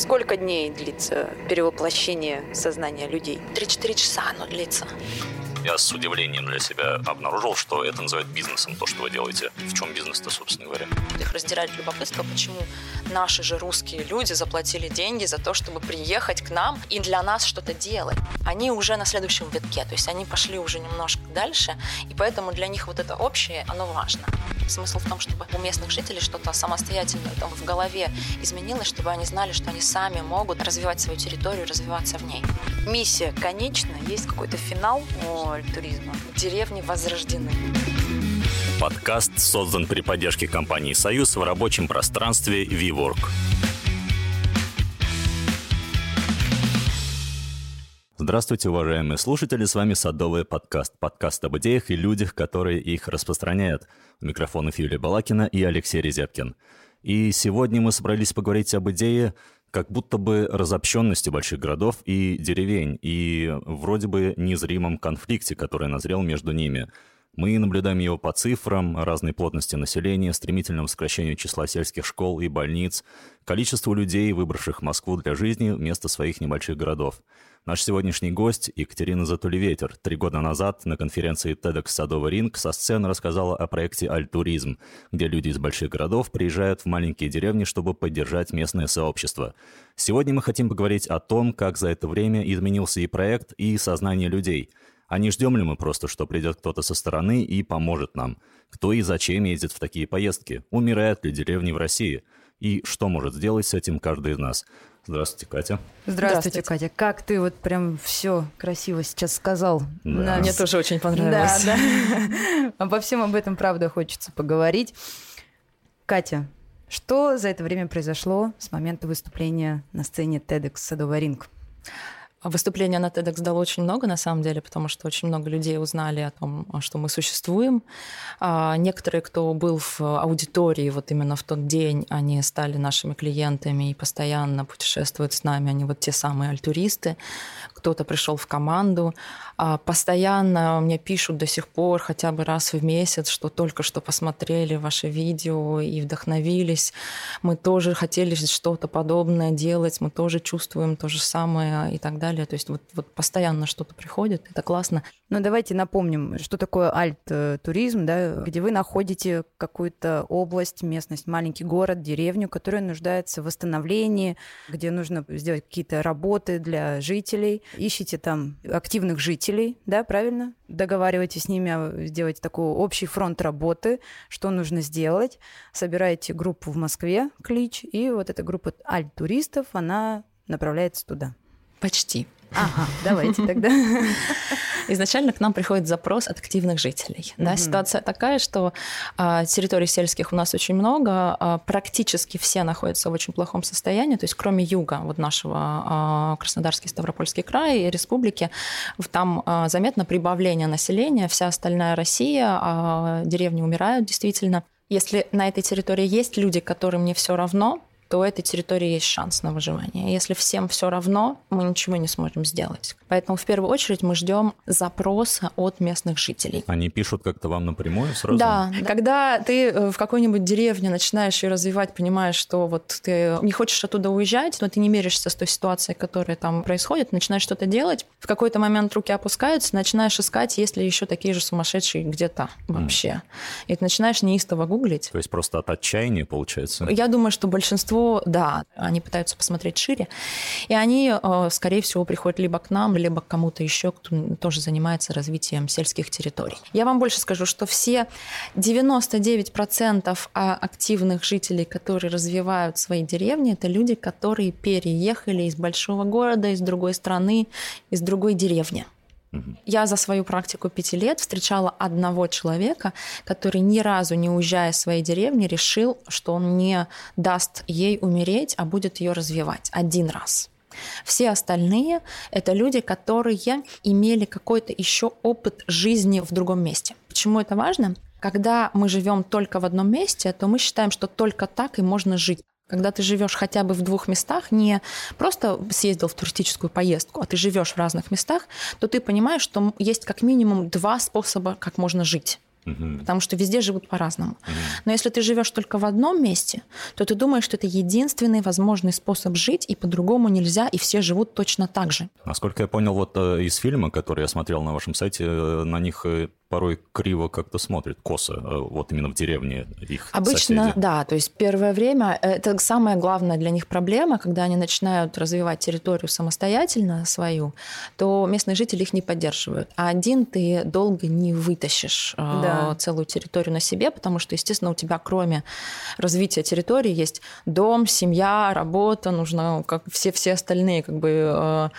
Сколько дней длится перевоплощение сознания людей? Три-четыре часа оно длится. Я с удивлением для себя обнаружил, что это называют бизнесом, то, что вы делаете. В чем бизнес-то, собственно говоря? Их раздирает любопытство, почему наши же русские люди заплатили деньги за то, чтобы приехать к нам и для нас что-то делать. Они уже на следующем витке, то есть они пошли уже немножко дальше, и поэтому для них вот это общее, оно важно. Смысл в том, чтобы у местных жителей что-то самостоятельное там в голове изменилось, чтобы они знали, что они сами могут развивать свою территорию, развиваться в ней. Миссия конечна, есть какой-то финал у туризма. Деревни возрождены. Подкаст создан при поддержке компании «Союз» в рабочем пространстве WeWork. Здравствуйте, уважаемые слушатели, с вами Садовый подкаст. Подкаст об идеях и людях, которые их распространяют. У микрофонов Юлия Балакина и Алексей Резепкин. И сегодня мы собрались поговорить об идее как будто бы разобщенности больших городов и деревень, и вроде бы незримом конфликте, который назрел между ними. Мы наблюдаем его по цифрам, разной плотности населения, стремительному сокращению числа сельских школ и больниц, количеству людей, выбравших Москву для жизни вместо своих небольших городов. Наш сегодняшний гость Екатерина Затулеветер три года назад на конференции TEDx «Садовый ринг» со сцены рассказала о проекте «Альтуризм», где люди из больших городов приезжают в маленькие деревни, чтобы поддержать местное сообщество. Сегодня мы хотим поговорить о том, как за это время изменился и проект, и сознание людей. А не ждем ли мы просто, что придет кто-то со стороны и поможет нам? Кто и зачем ездит в такие поездки? Умирают ли деревни в России? И что может сделать с этим каждый из нас? Здравствуйте, Катя. Здравствуйте, Здравствуйте, Катя. Как ты вот прям все красиво сейчас сказал. Да. На... Мне тоже очень понравилось. Да, да. Обо всем об этом, правда, хочется поговорить. Катя, что за это время произошло с момента выступления на сцене TEDx «Садовый ринг»? Выступление на TEDx дало очень много, на самом деле, потому что очень много людей узнали о том, что мы существуем. А некоторые, кто был в аудитории вот именно в тот день, они стали нашими клиентами и постоянно путешествуют с нами. Они вот те самые альтуристы. Кто-то пришел в команду. А постоянно мне пишут до сих пор, хотя бы раз в месяц, что только что посмотрели ваше видео и вдохновились. Мы тоже хотели что-то подобное делать, мы тоже чувствуем то же самое и так далее. То есть вот, вот постоянно что-то приходит, это классно. Ну, давайте напомним, что такое альт-туризм, да, где вы находите какую-то область, местность, маленький город, деревню, которая нуждается в восстановлении, где нужно сделать какие-то работы для жителей. Ищите там активных жителей, да, правильно? Договаривайтесь с ними, сделать такой общий фронт работы, что нужно сделать. Собираете группу в Москве, клич, и вот эта группа альт-туристов, она направляется туда. Почти. Ага, давайте тогда. Изначально к нам приходит запрос от активных жителей. Да, ситуация такая, что а, территорий сельских у нас очень много, а, практически все находятся в очень плохом состоянии, то есть кроме юга, вот нашего а, Краснодарский, Ставропольский край и республики, там заметно прибавление населения, вся остальная Россия, деревни умирают действительно. Если на этой территории есть люди, которым не все равно, то у этой территории есть шанс на выживание. Если всем все равно, мы ничего не сможем сделать. Поэтому в первую очередь мы ждем запроса от местных жителей. Они пишут как-то вам напрямую сразу? Да. Когда ты э, в какой-нибудь деревне начинаешь ее развивать, понимаешь, что вот ты не хочешь оттуда уезжать, но ты не меришься с той ситуацией, которая там происходит, начинаешь что-то делать, в какой-то момент руки опускаются, начинаешь искать, есть ли еще такие же сумасшедшие где-то вообще. Mm. И ты начинаешь неистово гуглить. То есть просто от отчаяния, получается? Я думаю, что большинство да, они пытаются посмотреть шире, и они, э, скорее всего, приходят либо к нам, либо к кому-то еще, кто тоже занимается развитием сельских территорий. Я вам больше скажу, что все 99% а, активных жителей, которые развивают свои деревни, это люди, которые переехали из большого города, из другой страны, из другой деревни. Я за свою практику пяти лет встречала одного человека, который ни разу не уезжая из своей деревни решил, что он не даст ей умереть, а будет ее развивать один раз. Все остальные – это люди, которые имели какой-то еще опыт жизни в другом месте. Почему это важно? Когда мы живем только в одном месте, то мы считаем, что только так и можно жить. Когда ты живешь хотя бы в двух местах, не просто съездил в туристическую поездку, а ты живешь в разных местах, то ты понимаешь, что есть как минимум два способа, как можно жить. Угу. Потому что везде живут по-разному. Угу. Но если ты живешь только в одном месте, то ты думаешь, что это единственный возможный способ жить, и по-другому нельзя, и все живут точно так же. Насколько я понял, вот э, из фильма, который я смотрел на вашем сайте, э, на них э, порой криво как-то смотрят, косо, э, вот именно в деревне их Обычно, соседи. да, то есть первое время э, это самая главная для них проблема, когда они начинают развивать территорию самостоятельно свою, то местные жители их не поддерживают. А один ты долго не вытащишь э, да. целую территорию на себе, потому что, естественно, у тебя кроме развития территории есть дом, семья, работа, нужно как все, все остальные как бы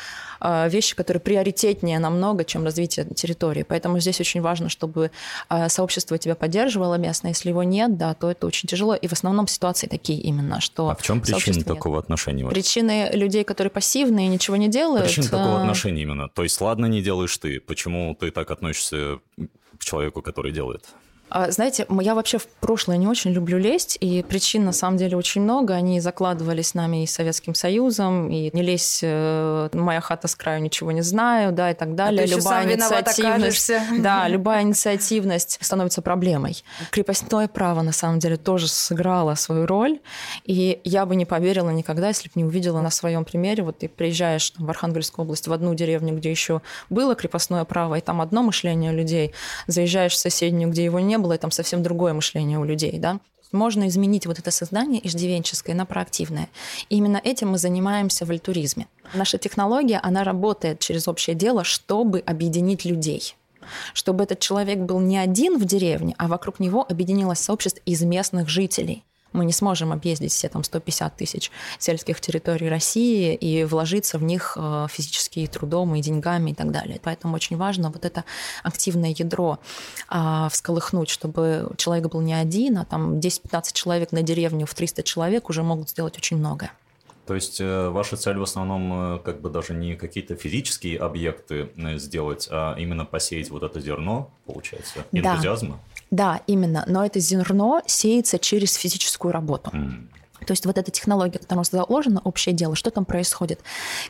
вещи, которые приоритетнее намного, чем развитие территории. Поэтому здесь очень важно чтобы а, сообщество тебя поддерживало местное. Если его нет, да, то это очень тяжело. И в основном ситуации такие именно, что... А в чем причина такого нет. отношения? Причины людей, которые пассивные, ничего не делают. Причина такого а, отношения именно. То есть, ладно, не делаешь ты. Почему ты так относишься к человеку, который делает? А, знаете, я вообще в прошлое не очень люблю лезть, и причин на самом деле очень много. Они закладывались с нами и Советским Союзом, и не лезь, э, моя хата с краю, ничего не знаю, да, и так далее. А любая инициативность, да, любая инициативность становится проблемой. Крепостное право на самом деле тоже сыграло свою роль, и я бы не поверила никогда, если бы не увидела на своем примере. Вот ты приезжаешь там, в Архангельскую область в одну деревню, где еще было крепостное право, и там одно мышление людей, заезжаешь в соседнюю, где его не было, там совсем другое мышление у людей, да. Можно изменить вот это сознание иждивенческое на проактивное. И именно этим мы занимаемся в альтуризме. Наша технология, она работает через общее дело, чтобы объединить людей чтобы этот человек был не один в деревне, а вокруг него объединилось сообщество из местных жителей. Мы не сможем объездить все там 150 тысяч сельских территорий России и вложиться в них э, физически и трудом, и деньгами и так далее. Поэтому очень важно вот это активное ядро а, всколыхнуть, чтобы человек был не один, а там 10-15 человек на деревню в 300 человек уже могут сделать очень многое. То есть э, ваша цель в основном э, как бы даже не какие-то физические объекты сделать, а именно посеять вот это зерно, получается, энтузиазма? Да. Да, именно. Но это зерно сеется через физическую работу. Mm. То есть вот эта технология, которая заложена, общее дело, что там происходит?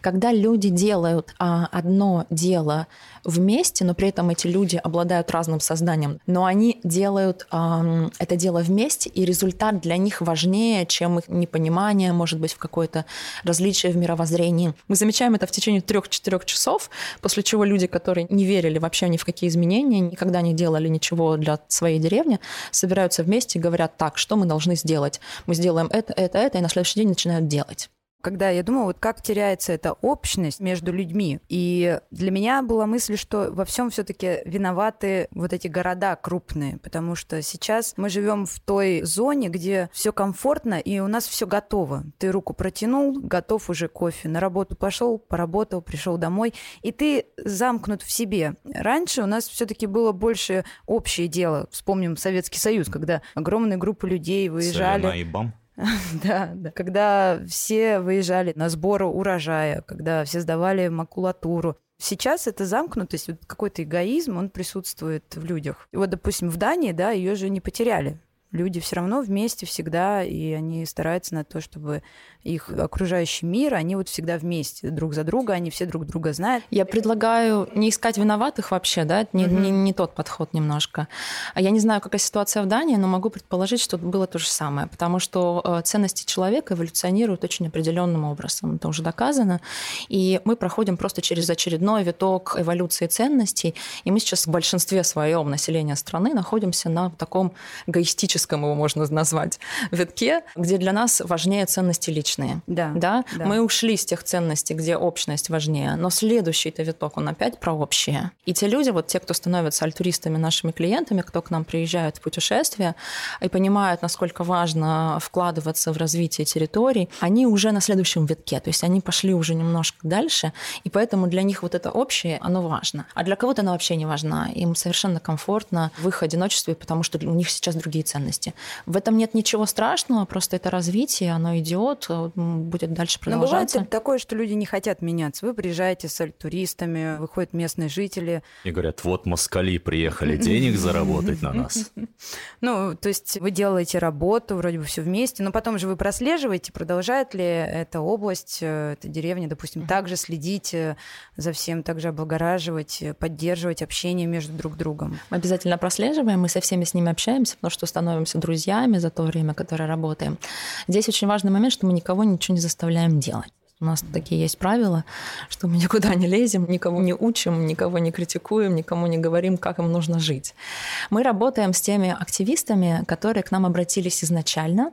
Когда люди делают а, одно дело вместе, но при этом эти люди обладают разным сознанием, но они делают э, это дело вместе, и результат для них важнее, чем их непонимание, может быть, в какое-то различие в мировоззрении. Мы замечаем это в течение трех-четырех часов, после чего люди, которые не верили вообще ни в какие изменения, никогда не делали ничего для своей деревни, собираются вместе и говорят, так, что мы должны сделать? Мы сделаем это, это, это, и на следующий день начинают делать когда я думала, вот как теряется эта общность между людьми. И для меня была мысль, что во всем все-таки виноваты вот эти города крупные, потому что сейчас мы живем в той зоне, где все комфортно и у нас все готово. Ты руку протянул, готов уже кофе. На работу пошел, поработал, пришел домой, и ты замкнут в себе. Раньше у нас все-таки было больше общее дело. Вспомним Советский Союз, когда огромные группы людей выезжали. Соляна и бам. Да, да. Когда все выезжали на сборы урожая, когда все сдавали макулатуру. Сейчас эта замкнутость, вот какой-то эгоизм, он присутствует в людях. И вот, допустим, в Дании, да, ее же не потеряли. Люди все равно вместе всегда, и они стараются на то, чтобы их окружающий мир, они вот всегда вместе друг за друга, они все друг друга знают. Я предлагаю не искать виноватых вообще, да, это не, mm-hmm. не, не тот подход немножко. Я не знаю, какая ситуация в Дании, но могу предположить, что было то же самое, потому что э, ценности человека эволюционируют очень определенным образом, это уже доказано, и мы проходим просто через очередной виток эволюции ценностей, и мы сейчас в большинстве своем населения страны находимся на таком эгоистическом, его можно назвать, витке, где для нас важнее ценности личности личные. Да, да? да. Мы ушли с тех ценностей, где общность важнее, но следующий-то виток, он опять про общее. И те люди, вот те, кто становятся альтуристами, нашими клиентами, кто к нам приезжает в путешествие и понимают, насколько важно вкладываться в развитие территорий, они уже на следующем витке, то есть они пошли уже немножко дальше, и поэтому для них вот это общее, оно важно. А для кого-то оно вообще не важно. Им совершенно комфортно в их одиночестве, потому что у них сейчас другие ценности. В этом нет ничего страшного, просто это развитие, оно идет, будет дальше продолжаться. Но бывает такое, что люди не хотят меняться. Вы приезжаете с туристами, выходят местные жители. И говорят, вот москали приехали денег заработать на нас. Ну, то есть вы делаете работу, вроде бы все вместе, но потом же вы прослеживаете, продолжает ли эта область, э, эта деревня, допустим, также следить э, за всем, также облагораживать, э, поддерживать общение между друг другом. Мы обязательно прослеживаем, мы со всеми с ними общаемся, потому что становимся друзьями за то время, которое работаем. Здесь очень важный момент, что мы никого ничего не заставляем делать. У нас такие есть правила, что мы никуда не лезем, никого не учим, никого не критикуем, никому не говорим, как им нужно жить. Мы работаем с теми активистами, которые к нам обратились изначально.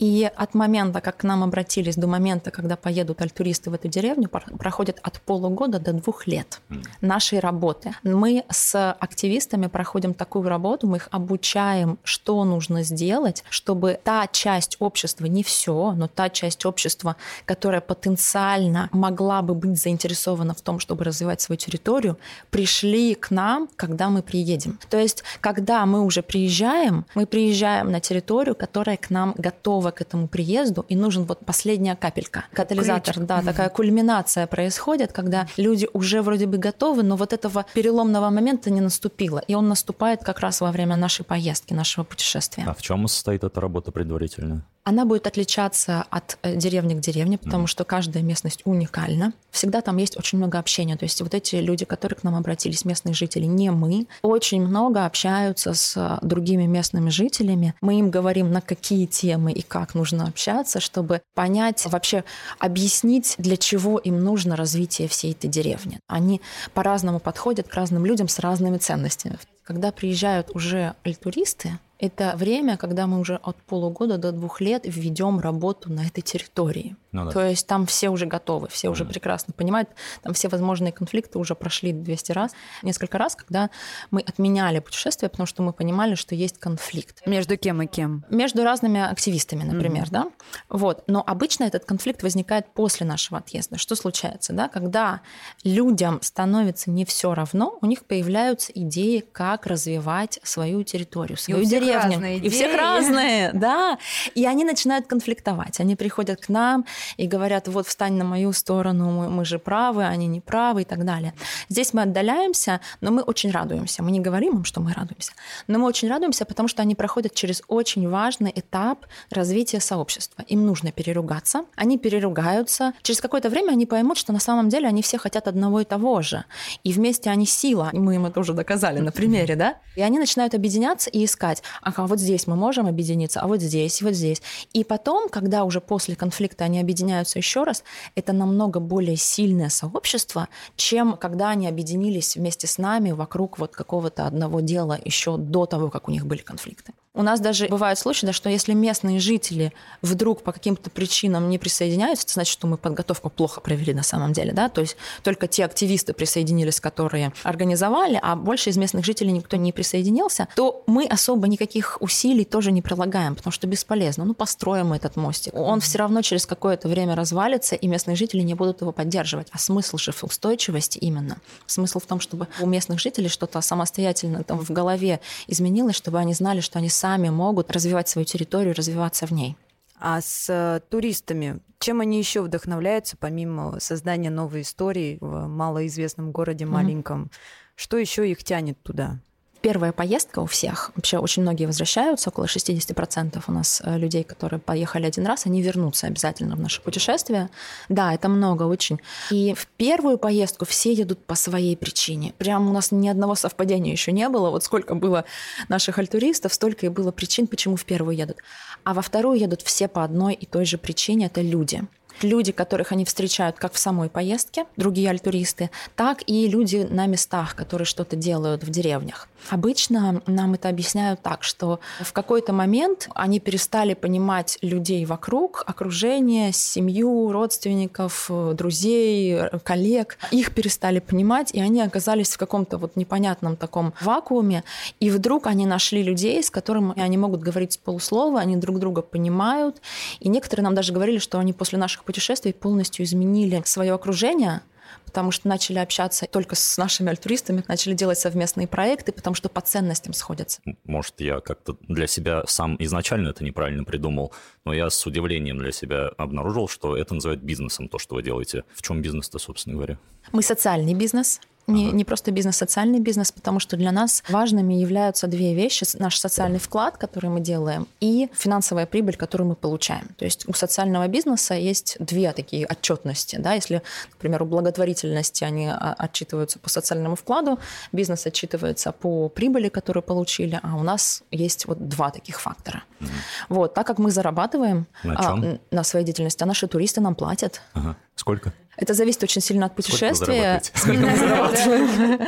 И от момента, как к нам обратились, до момента, когда поедут альтуристы в эту деревню, проходит от полугода до двух лет нашей работы. Мы с активистами проходим такую работу, мы их обучаем, что нужно сделать, чтобы та часть общества, не все, но та часть общества, которая потенциально потенциально могла бы быть заинтересована в том, чтобы развивать свою территорию, пришли к нам, когда мы приедем. То есть, когда мы уже приезжаем, мы приезжаем на территорию, которая к нам готова к этому приезду, и нужен вот последняя капелька. Катализатор, Ключик. да, такая кульминация происходит, когда люди уже вроде бы готовы, но вот этого переломного момента не наступило. И он наступает как раз во время нашей поездки, нашего путешествия. А в чем состоит эта работа предварительно? Она будет отличаться от э, деревни к деревне, потому mm. что каждая местность уникальна. Всегда там есть очень много общения. То есть вот эти люди, которые к нам обратились, местные жители, не мы, очень много общаются с э, другими местными жителями. Мы им говорим, на какие темы и как нужно общаться, чтобы понять, вообще объяснить, для чего им нужно развитие всей этой деревни. Они по-разному подходят к разным людям с разными ценностями. Когда приезжают уже альтуристы, это время, когда мы уже от полугода до двух лет введем работу на этой территории. Ну, да. То есть там все уже готовы, все mm. уже прекрасно понимают, там все возможные конфликты уже прошли 200 раз, несколько раз, когда мы отменяли путешествие, потому что мы понимали, что есть конфликт. Между кем и кем? Между разными активистами, например, mm. да. Вот. Но обычно этот конфликт возникает после нашего отъезда. Что случается, да? Когда людям становится не все равно, у них появляются идеи, как развивать свою территорию, свою деревню деревне. И всех разные, да. И они начинают конфликтовать. Они приходят к нам и говорят, вот встань на мою сторону, мы, мы же правы, они не правы и так далее. Здесь мы отдаляемся, но мы очень радуемся. Мы не говорим им, что мы радуемся, но мы очень радуемся, потому что они проходят через очень важный этап развития сообщества. Им нужно переругаться, они переругаются. Через какое-то время они поймут, что на самом деле они все хотят одного и того же. И вместе они сила. Мы им это уже доказали на примере, да? И они начинают объединяться и искать, ага, вот здесь мы можем объединиться, а вот здесь, вот здесь. И потом, когда уже после конфликта они объединяются еще раз, это намного более сильное сообщество, чем когда они объединились вместе с нами вокруг вот какого-то одного дела еще до того, как у них были конфликты. У нас даже бывают случаи, да, что если местные жители вдруг по каким-то причинам не присоединяются, это значит, что мы подготовку плохо провели на самом деле, да, то есть только те активисты присоединились, которые организовали, а больше из местных жителей никто не присоединился, то мы особо никаких усилий тоже не прилагаем, потому что бесполезно. Ну, построим этот мостик. Он все равно через какое-то время развалится, и местные жители не будут его поддерживать. А смысл же в устойчивости именно. Смысл в том, чтобы у местных жителей что-то самостоятельно там в голове изменилось, чтобы они знали, что они сами сами могут развивать свою территорию, развиваться в ней. А с э, туристами, чем они еще вдохновляются, помимо создания новой истории в малоизвестном городе маленьком? Mm-hmm. Что еще их тянет туда? Первая поездка у всех, вообще очень многие возвращаются, около 60% у нас э, людей, которые поехали один раз, они вернутся обязательно в наше путешествие. Да, это много очень. И в первую поездку все едут по своей причине. Прям у нас ни одного совпадения еще не было. Вот сколько было наших альтуристов, столько и было причин, почему в первую едут. А во вторую едут все по одной и той же причине – это люди люди, которых они встречают как в самой поездке, другие альтуристы, так и люди на местах, которые что-то делают в деревнях. Обычно нам это объясняют так, что в какой-то момент они перестали понимать людей вокруг, окружение, семью, родственников, друзей, коллег. Их перестали понимать, и они оказались в каком-то вот непонятном таком вакууме. И вдруг они нашли людей, с которыми они могут говорить полуслова, они друг друга понимают. И некоторые нам даже говорили, что они после наших путешествий полностью изменили свое окружение – потому что начали общаться только с нашими альтруистами, начали делать совместные проекты, потому что по ценностям сходятся. Может, я как-то для себя сам изначально это неправильно придумал, но я с удивлением для себя обнаружил, что это называют бизнесом, то, что вы делаете. В чем бизнес-то, собственно говоря? Мы социальный бизнес, не, ага. не просто бизнес, социальный бизнес, потому что для нас важными являются две вещи. Наш социальный вклад, который мы делаем, и финансовая прибыль, которую мы получаем. То есть у социального бизнеса есть две такие отчетности. Да? Если, например, у благотворительности они а, отчитываются по социальному вкладу, бизнес отчитывается по прибыли, которую получили, а у нас есть вот два таких фактора. Угу. Вот, так как мы зарабатываем на, а, на своей деятельности, а наши туристы нам платят. Ага. Сколько? Это зависит очень сильно от путешествия.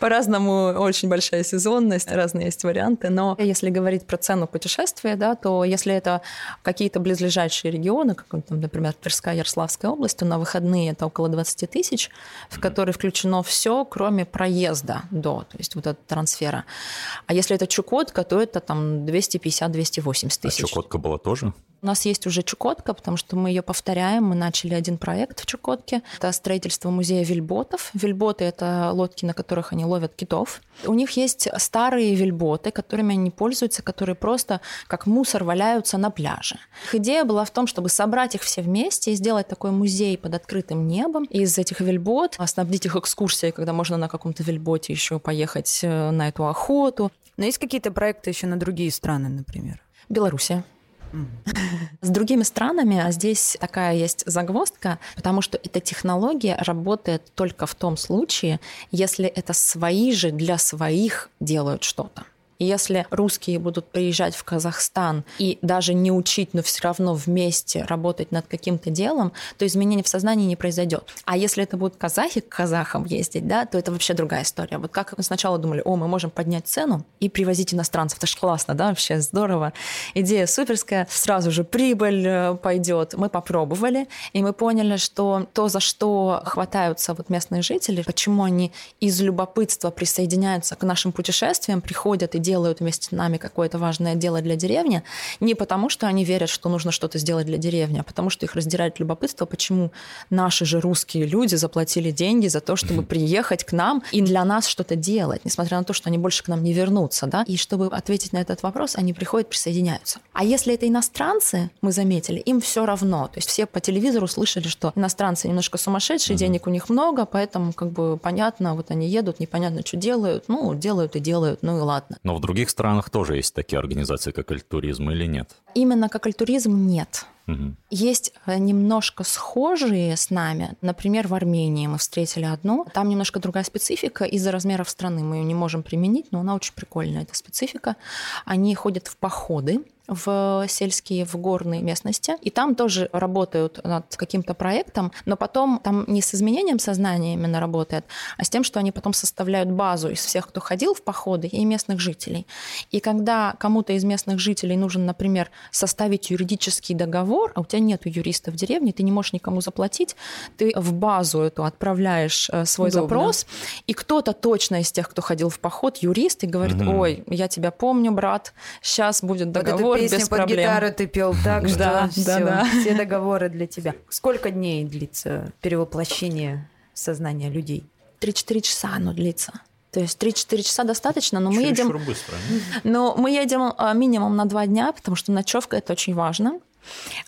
По-разному очень большая сезонность, разные есть варианты. Но если говорить про цену путешествия, да, то если это какие-то близлежащие регионы, как, например, Тверская, Ярославская область, то на выходные это около 20 тысяч, в которые включено все, кроме проезда до, то есть вот этого трансфера. А если это Чукотка, то это там 250-280 тысяч. А Чукотка была тоже? У нас есть уже Чукотка, потому что мы ее повторяем. Мы начали один проект в Чукотке. Это строительство музея вельботов. Вельботы — это лодки, на которых они ловят китов. У них есть старые вельботы, которыми они пользуются, которые просто как мусор валяются на пляже. Их идея была в том, чтобы собрать их все вместе и сделать такой музей под открытым небом из этих вельбот, снабдить их экскурсией, когда можно на каком-то вельботе еще поехать э, на эту охоту. Но есть какие-то проекты еще на другие страны, например? Белоруссия. С другими странами а здесь такая есть загвоздка, потому что эта технология работает только в том случае, если это свои же для своих делают что-то. Если русские будут приезжать в Казахстан и даже не учить, но все равно вместе работать над каким-то делом, то изменение в сознании не произойдет. А если это будут казахи к казахам ездить, да, то это вообще другая история. Вот как мы сначала думали, о, мы можем поднять цену и привозить иностранцев. Это же классно, да, вообще здорово. Идея суперская, сразу же прибыль э, пойдет. Мы попробовали, и мы поняли, что то, за что хватаются вот местные жители, почему они из любопытства присоединяются к нашим путешествиям, приходят и делают вместе с нами какое-то важное дело для деревни, не потому что они верят, что нужно что-то сделать для деревни, а потому что их раздирает любопытство, почему наши же русские люди заплатили деньги за то, чтобы приехать к нам и для нас что-то делать, несмотря на то, что они больше к нам не вернутся. Да? И чтобы ответить на этот вопрос, они приходят, присоединяются. А если это иностранцы, мы заметили, им все равно. То есть все по телевизору слышали, что иностранцы немножко сумасшедшие, денег у них много, поэтому как бы понятно, вот они едут, непонятно, что делают, ну, делают и делают, ну и ладно. Но в других странах тоже есть такие организации, как Альтуризм, или нет? Именно как Альтуризм нет. Угу. Есть э, немножко схожие с нами. Например, в Армении мы встретили одну. Там немножко другая специфика. Из-за размеров страны мы ее не можем применить, но она очень прикольная, эта специфика. Они ходят в походы в сельские, в горные местности. И там тоже работают над каким-то проектом, но потом там не с изменением сознания именно работает, а с тем, что они потом составляют базу из всех, кто ходил в походы, и местных жителей. И когда кому-то из местных жителей нужен, например, составить юридический договор, а у тебя нет юриста в деревне, ты не можешь никому заплатить, ты в базу эту отправляешь э, свой Удобно. запрос, и кто-то точно из тех, кто ходил в поход, юрист, и говорит, угу. ой, я тебя помню, брат, сейчас будет договор, вот песню без под проблем. гитару ты пел так, что да, все, да, да. все договоры для тебя. Сколько дней длится перевоплощение сознания людей? Три-четыре часа оно длится. То есть 3-4 часа достаточно, но мы едем... быстро. Но мы едем а, минимум на два дня, потому что ночевка это очень важно.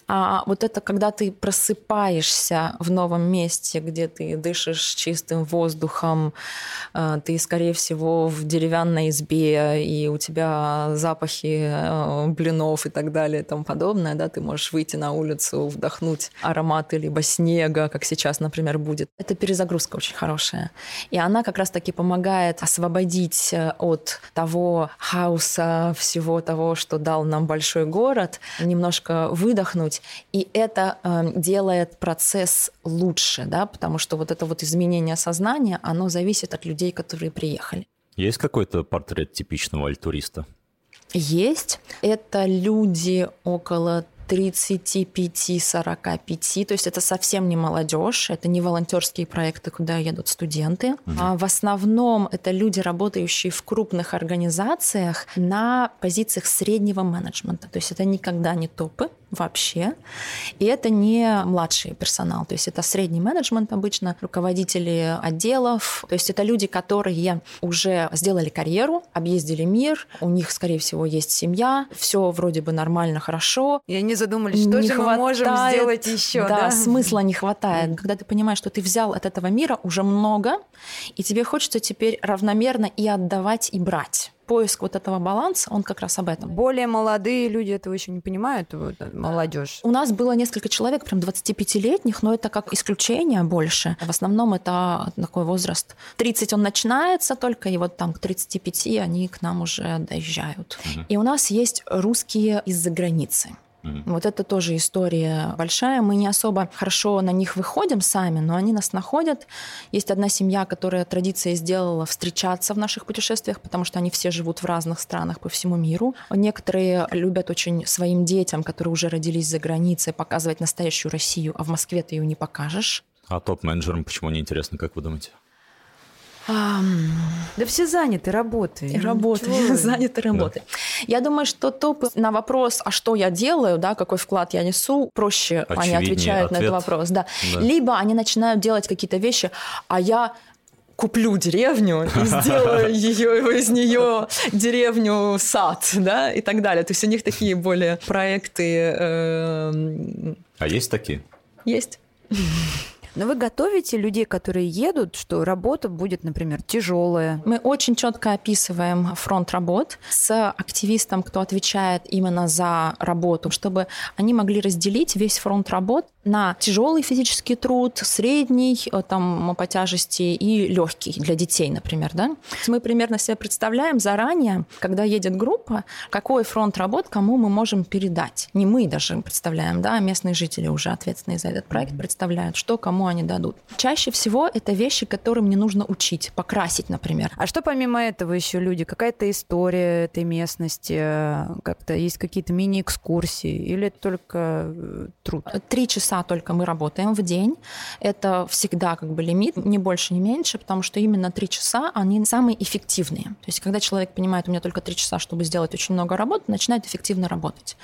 А вот это, когда ты просыпаешься в новом месте, где ты дышишь чистым воздухом, а, ты, скорее всего, в деревянной избе, и у тебя запахи а, блинов и так далее и тому подобное, да, ты можешь выйти на улицу, вдохнуть ароматы либо снега, как сейчас, например, будет. Это перезагрузка очень хорошая. И она как раз-таки помогает освободить э, от того хаоса, всего того, что дал нам большой город, немножко вы выдохнуть, и это э, делает процесс лучше, да, потому что вот это вот изменение сознания, оно зависит от людей, которые приехали. Есть какой-то портрет типичного альтуриста? Есть. Это люди около 35-45, то есть это совсем не молодежь, это не волонтерские проекты, куда едут студенты. Угу. А в основном это люди, работающие в крупных организациях на позициях среднего менеджмента, то есть это никогда не топы, вообще. И это не младший персонал, то есть это средний менеджмент обычно, руководители отделов, то есть это люди, которые уже сделали карьеру, объездили мир, у них, скорее всего, есть семья, все вроде бы нормально, хорошо. И они задумались, что не же хватает, мы можем сделать еще. Да, да, смысла не хватает. Когда ты понимаешь, что ты взял от этого мира уже много, и тебе хочется теперь равномерно и отдавать, и брать поиск вот этого баланса, он как раз об этом. Более молодые люди этого еще не понимают, вот, молодежь. У нас было несколько человек, прям 25-летних, но это как исключение больше. В основном это такой возраст. 30 он начинается только, и вот там к 35 они к нам уже доезжают. Угу. И у нас есть русские из-за границы. Mm-hmm. Вот это тоже история большая. Мы не особо хорошо на них выходим сами, но они нас находят. Есть одна семья, которая традицией сделала встречаться в наших путешествиях, потому что они все живут в разных странах по всему миру. Некоторые любят очень своим детям, которые уже родились за границей, показывать настоящую Россию, а в Москве ты ее не покажешь. А топ-менеджерам почему не интересно, как вы думаете? Да все заняты работой. И работой, заняты работой. Да. Я думаю, что топ на вопрос, а что я делаю, да, какой вклад я несу, проще они отвечают ответ. на этот вопрос. Да. да. Либо они начинают делать какие-то вещи, а я куплю деревню и сделаю ее из нее деревню сад, да, и так далее. То есть у них такие более проекты. Э... А есть такие? Есть. Но вы готовите людей, которые едут, что работа будет, например, тяжелая? Мы очень четко описываем фронт работ с активистом, кто отвечает именно за работу, чтобы они могли разделить весь фронт работ на тяжелый физический труд, средний э, там, по тяжести и легкий для детей, например. Да? Мы примерно себе представляем заранее, когда едет группа, какой фронт работ кому мы можем передать. Не мы даже представляем, да, а местные жители уже ответственные за этот проект представляют, что кому они дадут. Чаще всего это вещи, которым не нужно учить, покрасить, например. А что помимо этого еще люди? Какая-то история этой местности? Как-то есть какие-то мини-экскурсии? Или это только э, труд? Три часа только мы работаем в день. Это всегда как бы лимит, не больше, не меньше, потому что именно три часа, они самые эффективные. То есть когда человек понимает, у меня только три часа, чтобы сделать очень много работы, начинает эффективно работать.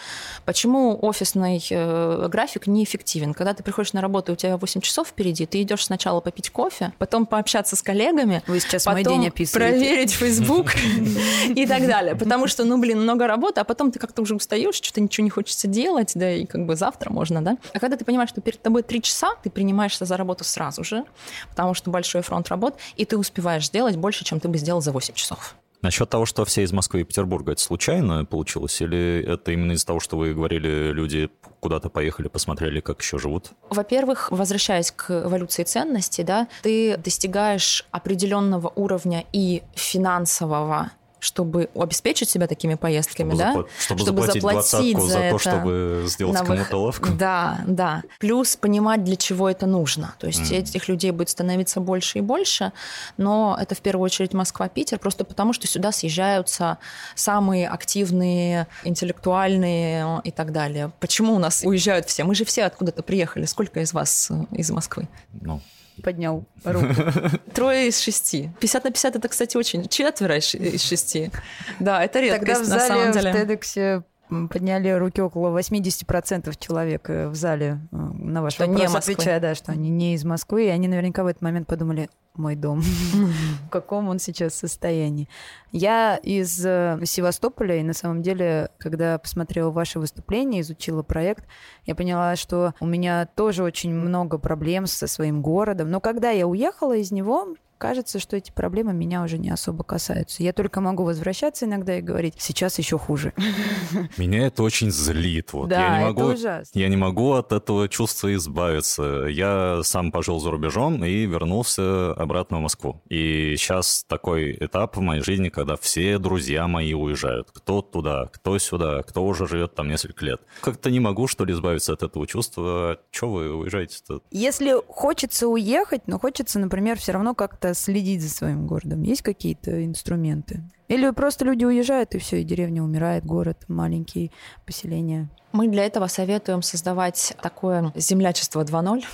Почему офисный э, график неэффективен? Когда ты приходишь на работу, у тебя 8 часов впереди. Ты идешь сначала попить кофе, потом пообщаться с коллегами. Вы сейчас мой день описываете. проверить Facebook и так далее. Потому что, ну, блин, много работы, а потом ты как-то уже устаешь, что-то ничего не хочется делать, да, и как бы завтра можно, да. А когда ты понимаешь, что перед тобой три часа, ты принимаешься за работу сразу же, потому что большой фронт работ, и ты успеваешь сделать больше, чем ты бы сделал за 8 часов. Насчет того, что все из Москвы и Петербурга, это случайно получилось? Или это именно из-за того, что вы говорили, люди куда-то поехали, посмотрели, как еще живут? Во-первых, возвращаясь к эволюции ценностей, да, ты достигаешь определенного уровня и финансового чтобы обеспечить себя такими поездками, чтобы да? Запла- чтобы, чтобы заплатить, заплатить за, за то, чтобы сделать на кому-то лавку. Да, да. Плюс понимать, для чего это нужно. То есть mm. этих людей будет становиться больше и больше, но это в первую очередь Москва-Питер, просто потому что сюда съезжаются самые активные, интеллектуальные и так далее. Почему у нас уезжают все? Мы же все откуда-то приехали. Сколько из вас э, из Москвы? Ну, поднял руку. Трое из шести. 50 на 50 это, кстати, очень четверо из шести. Да, это редкость Тогда в зале на самом деле. в TEDx подняли руки около 80% человек э, в зале э, на ваш что вопрос, не отвечая, да, что они не из Москвы, и они наверняка в этот момент подумали, мой дом, в каком он сейчас состоянии. Я из э, Севастополя, и на самом деле, когда посмотрела ваше выступление, изучила проект, я поняла, что у меня тоже очень много проблем со своим городом. Но когда я уехала из него, кажется, что эти проблемы меня уже не особо касаются. Я только могу возвращаться иногда и говорить, сейчас еще хуже. Меня это очень злит. Вот. Да, я не могу, это ужасно. Я не могу от этого чувства избавиться. Я сам пожил за рубежом и вернулся обратно в Москву. И сейчас такой этап в моей жизни, когда все друзья мои уезжают. Кто туда, кто сюда, кто уже живет там несколько лет. Как-то не могу, что ли, избавиться от этого чувства. Чего вы уезжаете-то? Если хочется уехать, но хочется, например, все равно как-то как-то следить за своим городом? Есть какие-то инструменты? Или просто люди уезжают, и все, и деревня умирает, город маленький, поселение? Мы для этого советуем создавать такое землячество 2.0.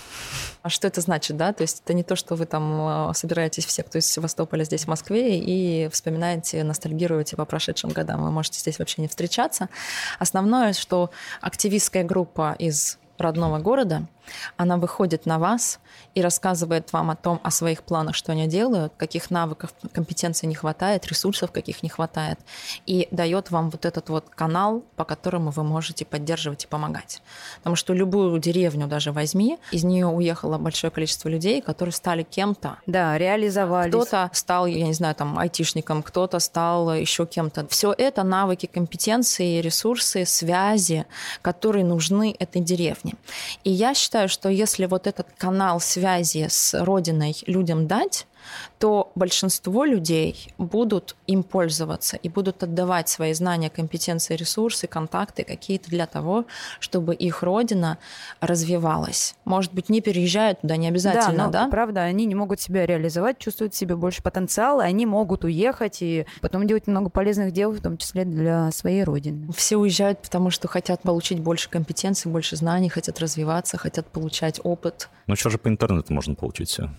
А что это значит, да? То есть это не то, что вы там э, собираетесь все, кто из Севастополя здесь, в Москве, и вспоминаете, ностальгируете по прошедшим годам. Вы можете здесь вообще не встречаться. Основное, что активистская группа из родного города, она выходит на вас и рассказывает вам о том, о своих планах, что они делают, каких навыков, компетенций не хватает, ресурсов каких не хватает, и дает вам вот этот вот канал, по которому вы можете поддерживать и помогать. Потому что любую деревню даже возьми, из нее уехало большое количество людей, которые стали кем-то. Да, реализовались. Кто-то стал, я не знаю, там, айтишником, кто-то стал еще кем-то. Все это навыки, компетенции, ресурсы, связи, которые нужны этой деревне. И я считаю, что если вот этот канал связи с Родиной людям дать, то большинство людей будут им пользоваться и будут отдавать свои знания, компетенции, ресурсы, контакты какие-то для того, чтобы их родина развивалась. Может быть, не переезжают туда, не обязательно, да? Но, да? правда, они не могут себя реализовать, чувствуют в себе больше потенциала, они могут уехать и потом делать много полезных дел, в том числе для своей родины. Все уезжают, потому что хотят получить больше компетенций, больше знаний, хотят развиваться, хотят получать опыт. Ну что же по интернету можно получить все?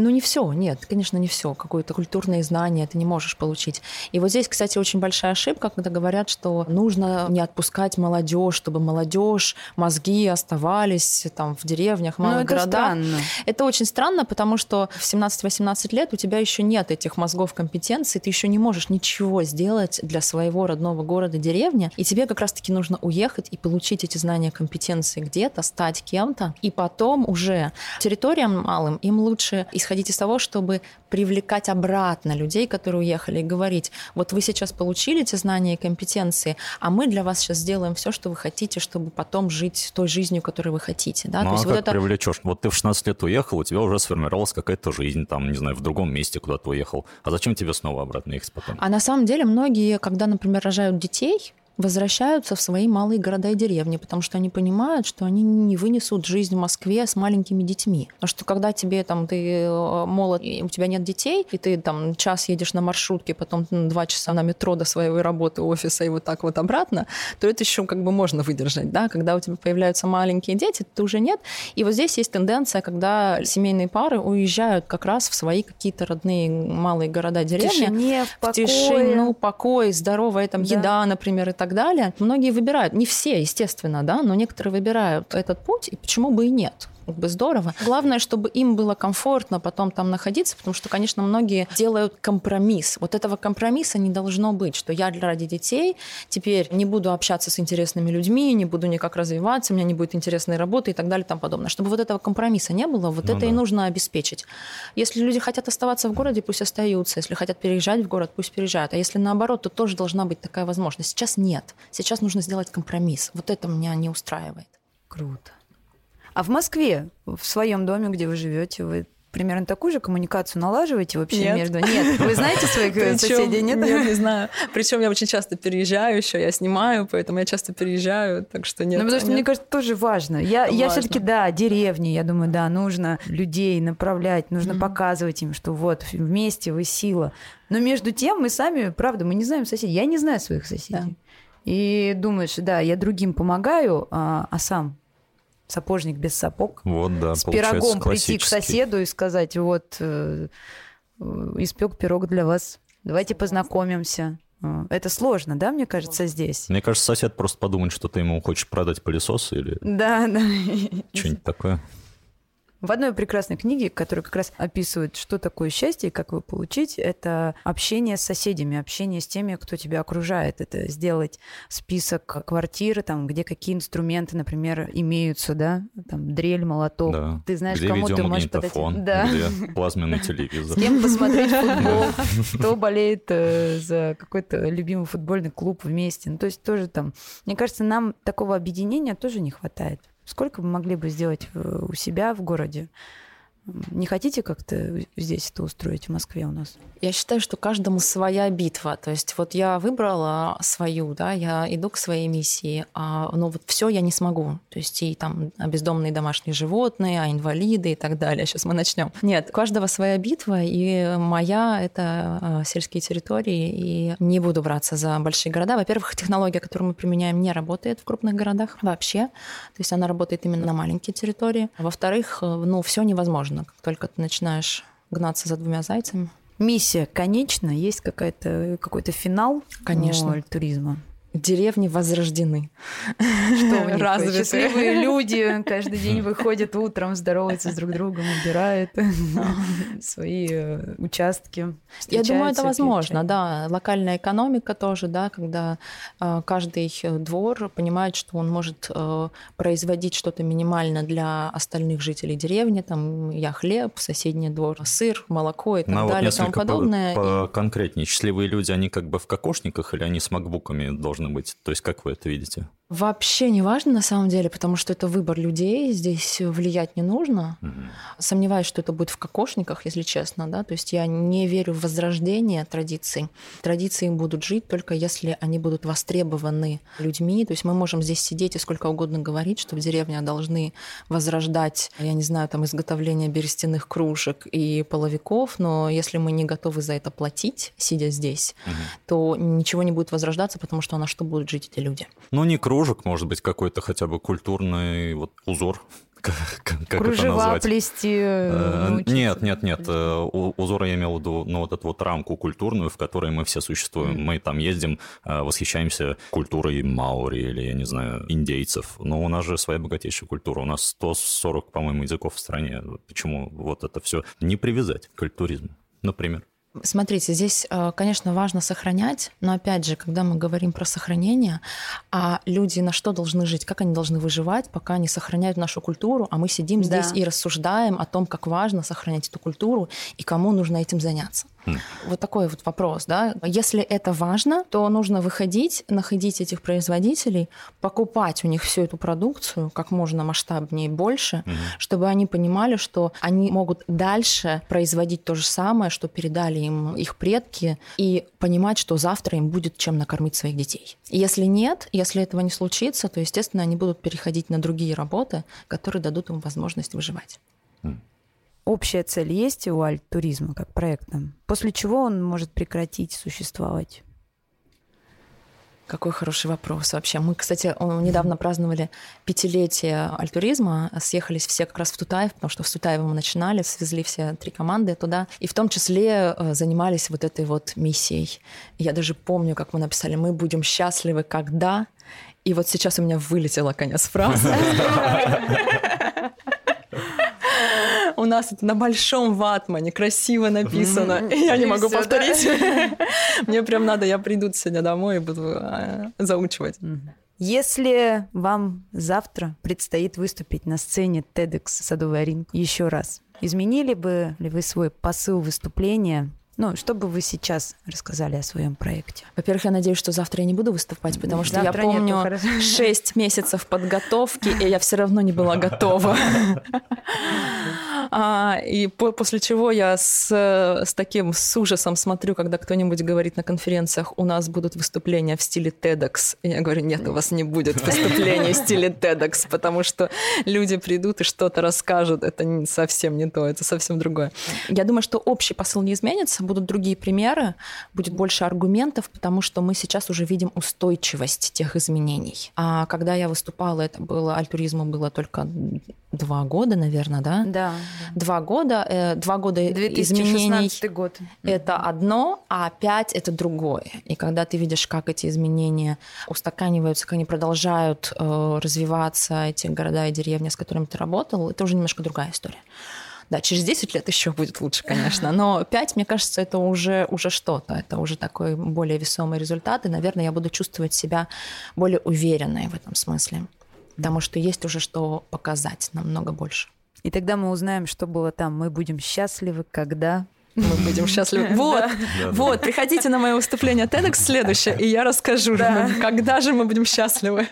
Ну, не все, нет, конечно, не все. Какое-то культурное знание ты не можешь получить. И вот здесь, кстати, очень большая ошибка, когда говорят, что нужно не отпускать молодежь, чтобы молодежь, мозги оставались там в деревнях, малых ну, это городах. Странно. Это очень странно, потому что в 17-18 лет у тебя еще нет этих мозгов компетенций, ты еще не можешь ничего сделать для своего родного города, деревни, и тебе как раз-таки нужно уехать и получить эти знания, компетенции где-то, стать кем-то, и потом уже территориям малым им лучше исходить из того, чтобы привлекать обратно людей, которые уехали, и говорить, вот вы сейчас получили эти знания и компетенции, а мы для вас сейчас сделаем все, что вы хотите, чтобы потом жить той жизнью, которую вы хотите. Да? Ну, То а есть как вот это... привлечешь? Вот ты в 16 лет уехал, у тебя уже сформировалась какая-то жизнь, там, не знаю, в другом месте куда то уехал. А зачем тебе снова обратно ехать потом? А на самом деле многие, когда, например, рожают детей, возвращаются в свои малые города и деревни, потому что они понимают, что они не вынесут жизнь в Москве с маленькими детьми. Потому что когда тебе там ты э, молод, и у тебя нет детей, и ты там час едешь на маршрутке, потом два часа на метро до своей работы, офиса и вот так вот обратно, то это еще как бы можно выдержать, да, когда у тебя появляются маленькие дети, то уже нет. И вот здесь есть тенденция, когда семейные пары уезжают как раз в свои какие-то родные малые города, деревни. В тишине, в покое. В тишину, покой, здоровая там да. еда, например, и так так далее. Многие выбирают, не все, естественно, да, но некоторые выбирают этот путь, и почему бы и нет как бы здорово. Главное, чтобы им было комфортно потом там находиться, потому что, конечно, многие делают компромисс. Вот этого компромисса не должно быть, что я ради детей теперь не буду общаться с интересными людьми, не буду никак развиваться, у меня не будет интересной работы и так далее и тому подобное. Чтобы вот этого компромисса не было, вот ну это да. и нужно обеспечить. Если люди хотят оставаться в городе, пусть остаются. Если хотят переезжать в город, пусть переезжают. А если наоборот, то тоже должна быть такая возможность. Сейчас нет. Сейчас нужно сделать компромисс. Вот это меня не устраивает. Круто. А в Москве, в своем доме, где вы живете, вы примерно такую же коммуникацию налаживаете вообще нет. между... Нет, вы знаете своих Причем, соседей, нет? Нет, не знаю. Причем я очень часто переезжаю еще, я снимаю, поэтому я часто переезжаю, так что нет. Ну, потому что, нет. мне кажется, тоже важно. Я, я все-таки, да, деревни, я думаю, да, нужно людей направлять, нужно mm-hmm. показывать им, что вот вместе вы сила. Но между тем мы сами, правда, мы не знаем соседей. Я не знаю своих соседей. Да. И думаешь, да, я другим помогаю, а, а сам сапожник без сапог. Вот, да, С пирогом прийти к соседу и сказать, вот, э, испек пирог для вас, давайте познакомимся. Э, это сложно, да, мне кажется, здесь? Мне кажется, сосед просто подумает, что ты ему хочешь продать пылесос или... Да, да. Что-нибудь такое. В одной прекрасной книге, которая как раз описывает, что такое счастье и как его получить, это общение с соседями, общение с теми, кто тебя окружает. Это сделать список квартир, там, где какие инструменты, например, имеются, да, там, дрель, молоток. Да. Ты знаешь, где кому ты можешь подойти. Да. Где плазменный телевизор. С кем посмотреть футбол, кто болеет э, за какой-то любимый футбольный клуб вместе. Ну, то есть тоже там, мне кажется, нам такого объединения тоже не хватает. Сколько мы могли бы сделать у себя в городе? Не хотите как-то здесь это устроить в Москве у нас? Я считаю, что каждому своя битва. То есть вот я выбрала свою, да, я иду к своей миссии, а, но вот все я не смогу. То есть и там бездомные домашние животные, а инвалиды и так далее. Сейчас мы начнем. Нет, у каждого своя битва, и моя — это а, сельские территории, и не буду браться за большие города. Во-первых, технология, которую мы применяем, не работает в крупных городах вообще. То есть она работает именно на маленькие территории. Во-вторых, ну, все невозможно. Как только ты начинаешь гнаться за двумя зайцами, миссия конечна? Есть какая-то, какой-то финал Конечно. туризма? Деревни возрождены. Что у них? Развитые. Счастливые люди каждый день выходят утром, здороваются с друг другом, убирают свои э, участки. Я думаю, это возможно, да. Локальная экономика тоже, да, когда э, каждый двор понимает, что он может э, производить что-то минимально для остальных жителей деревни. Там я хлеб, соседний двор сыр, молоко и так Но далее вот и тому подобное. По, по конкретнее, счастливые люди, они как бы в кокошниках или они с макбуками должны должны быть? То есть как вы это видите? Вообще не важно на самом деле, потому что это выбор людей, здесь влиять не нужно. Угу. Сомневаюсь, что это будет в кокошниках, если честно, да. То есть я не верю в возрождение традиций. Традиции будут жить только если они будут востребованы людьми. То есть мы можем здесь сидеть и сколько угодно говорить, что в деревне должны возрождать, я не знаю, там изготовление берестяных кружек и половиков, но если мы не готовы за это платить, сидя здесь, угу. то ничего не будет возрождаться, потому что на что будут жить эти люди. Ну не кружек кружек, может быть, какой-то хотя бы культурный вот узор как Кружева это назвать? плести? Э, нет, нет, нет. Э, узор я имел в виду, ну, вот эту вот рамку культурную, в которой мы все существуем. Mm. Мы там ездим, э, восхищаемся культурой маури или, я не знаю, индейцев. Но у нас же своя богатейшая культура. У нас 140, по-моему, языков в стране. Почему вот это все не привязать к культуризму, например? Смотрите, здесь, э, конечно, важно сохранять, но опять же, когда мы говорим про сохранение, а люди на что должны жить, как они должны выживать, пока они сохраняют нашу культуру, а мы сидим да. здесь и рассуждаем о том, как важно сохранять эту культуру и кому нужно этим заняться. Вот такой вот вопрос, да. Если это важно, то нужно выходить, находить этих производителей, покупать у них всю эту продукцию как можно масштабнее и больше, угу. чтобы они понимали, что они могут дальше производить то же самое, что передали им их предки, и понимать, что завтра им будет чем накормить своих детей. И если нет, если этого не случится, то, естественно, они будут переходить на другие работы, которые дадут им возможность выживать общая цель есть у альт-туризма как проекта, после чего он может прекратить существовать? Какой хороший вопрос вообще. Мы, кстати, недавно праздновали пятилетие альтуризма, съехались все как раз в Тутаев, потому что в Тутаево мы начинали, свезли все три команды туда, и в том числе э, занимались вот этой вот миссией. Я даже помню, как мы написали, мы будем счастливы, когда... И вот сейчас у меня вылетела конец фразы. У нас это на большом ватмане красиво написано. И я не могу повторить. Мне прям надо, я приду сегодня домой и буду а, заучивать. Если вам завтра предстоит выступить на сцене TEDx Садовый Ринг еще раз, изменили бы ли вы свой посыл выступления ну, что бы вы сейчас рассказали о своем проекте? Во-первых, я надеюсь, что завтра я не буду выступать, потому что завтра я помню шесть месяцев подготовки, и я все равно не была готова. А, и по после чего я с, с таким с ужасом смотрю, когда кто-нибудь говорит на конференциях, у нас будут выступления в стиле TEDx. И я говорю, нет, у вас не будет выступления в стиле TEDx, потому что люди придут и что-то расскажут. Это совсем не то, это совсем другое. Я думаю, что общий посыл не изменится, будут другие примеры, будет больше аргументов, потому что мы сейчас уже видим устойчивость тех изменений. А когда я выступала, это было, альтуризму было только два года, наверное, да? Да. Два года, э, два года 2016 изменений. год. Это одно, а пять это другое. И когда ты видишь, как эти изменения устаканиваются, как они продолжают э, развиваться, эти города и деревни, с которыми ты работал, это уже немножко другая история. Да, через 10 лет еще будет лучше, конечно, но 5, мне кажется, это уже, уже что-то, это уже такой более весомый результат, и, наверное, я буду чувствовать себя более уверенной в этом смысле, потому что есть уже что показать намного больше. И тогда мы узнаем, что было там. Мы будем счастливы, когда мы будем счастливы. Вот, вот, приходите на мое выступление TEDx следующее, и я расскажу, когда же мы будем счастливы.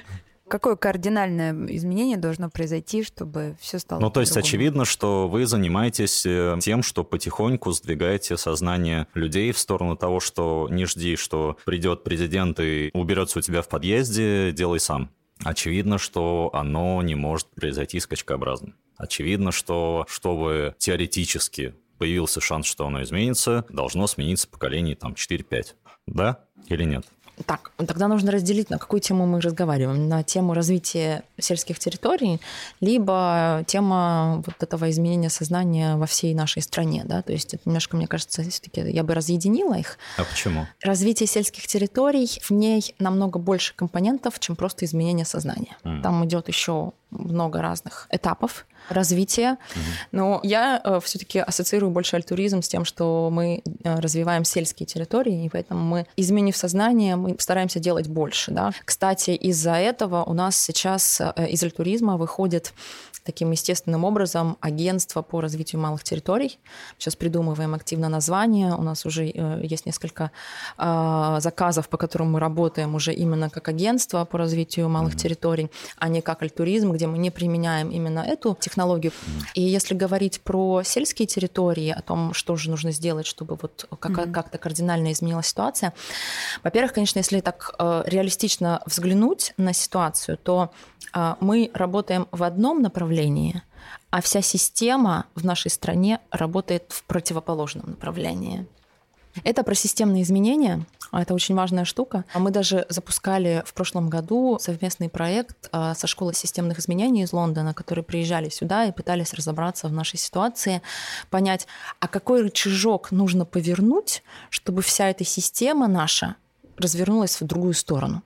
Какое кардинальное изменение должно произойти, чтобы все стало Ну, то есть очевидно, что вы занимаетесь э, тем, что потихоньку сдвигаете сознание людей в сторону того, что не жди, что придет президент и уберется у тебя в подъезде, делай сам. Очевидно, что оно не может произойти скачкообразно. Очевидно, что чтобы теоретически появился шанс, что оно изменится, должно смениться поколение там 4-5. Да или нет? Так, тогда нужно разделить, на какую тему мы разговариваем. На тему развития сельских территорий, либо тема вот этого изменения сознания во всей нашей стране. Да? То есть это немножко, мне кажется, все-таки я бы разъединила их. А почему? Развитие сельских территорий, в ней намного больше компонентов, чем просто изменение сознания. Mm. Там идет еще много разных этапов развития. Угу. Но я э, все-таки ассоциирую больше альтуризм с тем, что мы э, развиваем сельские территории, и поэтому мы, изменив сознание, мы стараемся делать больше. Да? Кстати, из-за этого у нас сейчас э, из альтуризма выходит таким естественным образом агентство по развитию малых территорий. Сейчас придумываем активно название. У нас уже есть несколько заказов, по которым мы работаем уже именно как агентство по развитию малых mm-hmm. территорий, а не как альтуризм, где мы не применяем именно эту технологию. Mm-hmm. И если говорить про сельские территории, о том, что же нужно сделать, чтобы вот как- mm-hmm. как-то кардинально изменилась ситуация, во-первых, конечно, если так э, реалистично взглянуть на ситуацию, то э, мы работаем в одном направлении, а вся система в нашей стране работает в противоположном направлении. Это про системные изменения. Это очень важная штука. Мы даже запускали в прошлом году совместный проект а, со школой системных изменений из Лондона, которые приезжали сюда и пытались разобраться в нашей ситуации, понять, а какой рычажок нужно повернуть, чтобы вся эта система наша развернулась в другую сторону.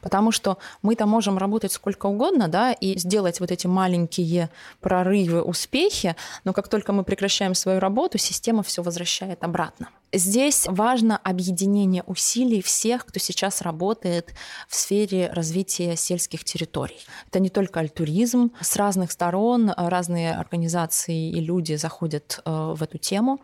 Потому что мы-то можем работать сколько угодно, да, и сделать вот эти маленькие прорывы, успехи, но как только мы прекращаем свою работу, система все возвращает обратно. Здесь важно объединение усилий всех, кто сейчас работает в сфере развития сельских территорий. Это не только альтуризм. С разных сторон разные организации и люди заходят э, в эту тему.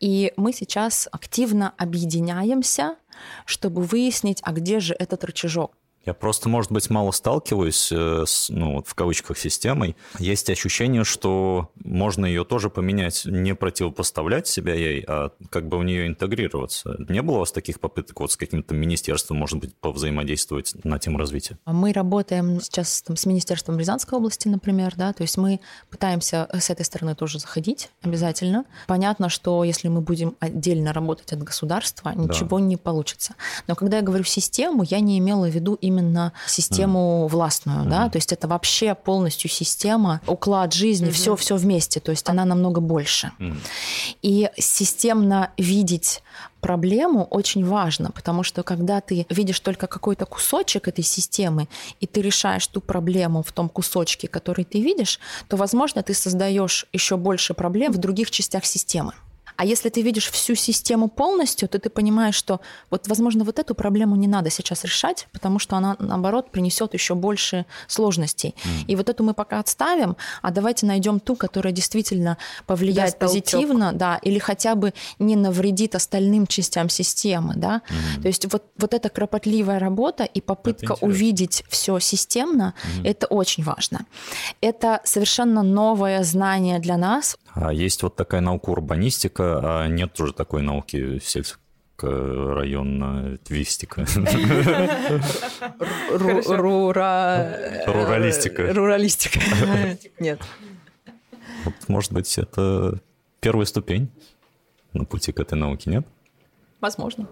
И мы сейчас активно объединяемся чтобы выяснить, а где же этот рычажок. Я просто, может быть, мало сталкиваюсь э, с, ну, в кавычках, системой. Есть ощущение, что можно ее тоже поменять, не противопоставлять себя ей, а как бы в нее интегрироваться. Не было у вас таких попыток вот с каким-то министерством, может быть, повзаимодействовать на тему развития? Мы работаем сейчас там, с Министерством Рязанской области, например, да, то есть мы пытаемся с этой стороны тоже заходить обязательно. Понятно, что если мы будем отдельно работать от государства, ничего да. не получится. Но когда я говорю систему, я не имела в виду именно именно систему mm. властную, mm. да, то есть это вообще полностью система, уклад жизни, mm-hmm. все, все вместе, то есть она намного больше. Mm. И системно видеть проблему очень важно, потому что когда ты видишь только какой-то кусочек этой системы, и ты решаешь ту проблему в том кусочке, который ты видишь, то, возможно, ты создаешь еще больше проблем в других частях системы. А если ты видишь всю систему полностью, то ты понимаешь, что вот, возможно, вот эту проблему не надо сейчас решать, потому что она, наоборот, принесет еще больше сложностей. Mm. И вот эту мы пока отставим, а давайте найдем ту, которая действительно повлияет Даст позитивно, толчок. да, или хотя бы не навредит остальным частям системы, да. Mm. То есть вот, вот эта кропотливая работа и попытка увидеть все системно, mm. это очень важно. Это совершенно новое знание для нас. А есть вот такая наука урбанистика, а нет уже такой науки сельская районная твистика. Руралистика. Руралистика. Нет. Может быть, это первая ступень на пути к этой науке, нет? Возможно.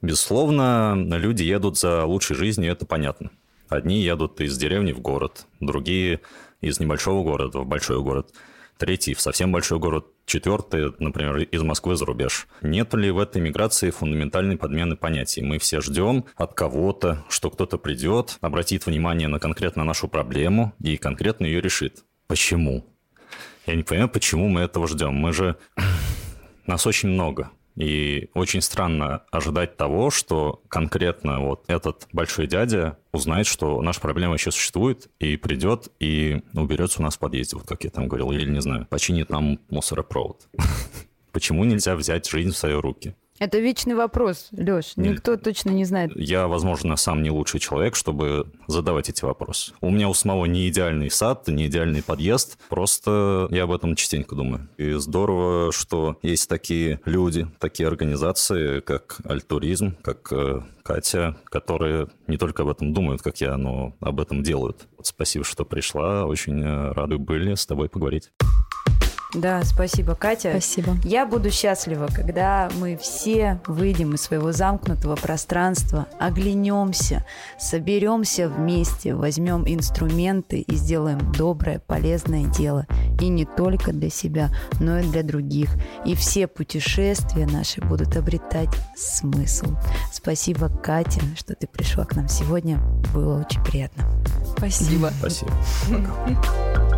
Безусловно, люди едут за лучшей жизнью, это понятно. Одни едут из деревни в город, другие из небольшого города в большой город – третий в совсем большой город, четвертый, например, из Москвы за рубеж. Нет ли в этой миграции фундаментальной подмены понятий? Мы все ждем от кого-то, что кто-то придет, обратит внимание на конкретно нашу проблему и конкретно ее решит. Почему? Я не понимаю, почему мы этого ждем. Мы же... Нас очень много. И очень странно ожидать того, что конкретно вот этот большой дядя узнает, что наша проблема еще существует, и придет и уберется у нас в подъезде, вот как я там говорил, или, не знаю, починит нам мусоропровод. Почему нельзя взять жизнь в свои руки? Это вечный вопрос, Лёш. Никто точно не знает. Я, возможно, сам не лучший человек, чтобы задавать эти вопросы. У меня у самого не идеальный сад, не идеальный подъезд. Просто я об этом частенько думаю. И здорово, что есть такие люди, такие организации, как Альтуризм, как э, Катя, которые не только об этом думают, как я, но об этом делают. Спасибо, что пришла. Очень э, рады были с тобой поговорить. Да, спасибо, Катя. Спасибо. Я буду счастлива, когда мы все выйдем из своего замкнутого пространства, оглянемся, соберемся вместе, возьмем инструменты и сделаем доброе, полезное дело. И не только для себя, но и для других. И все путешествия наши будут обретать смысл. Спасибо, Катя, что ты пришла к нам сегодня. Было очень приятно. Спасибо. Спасибо. Пока.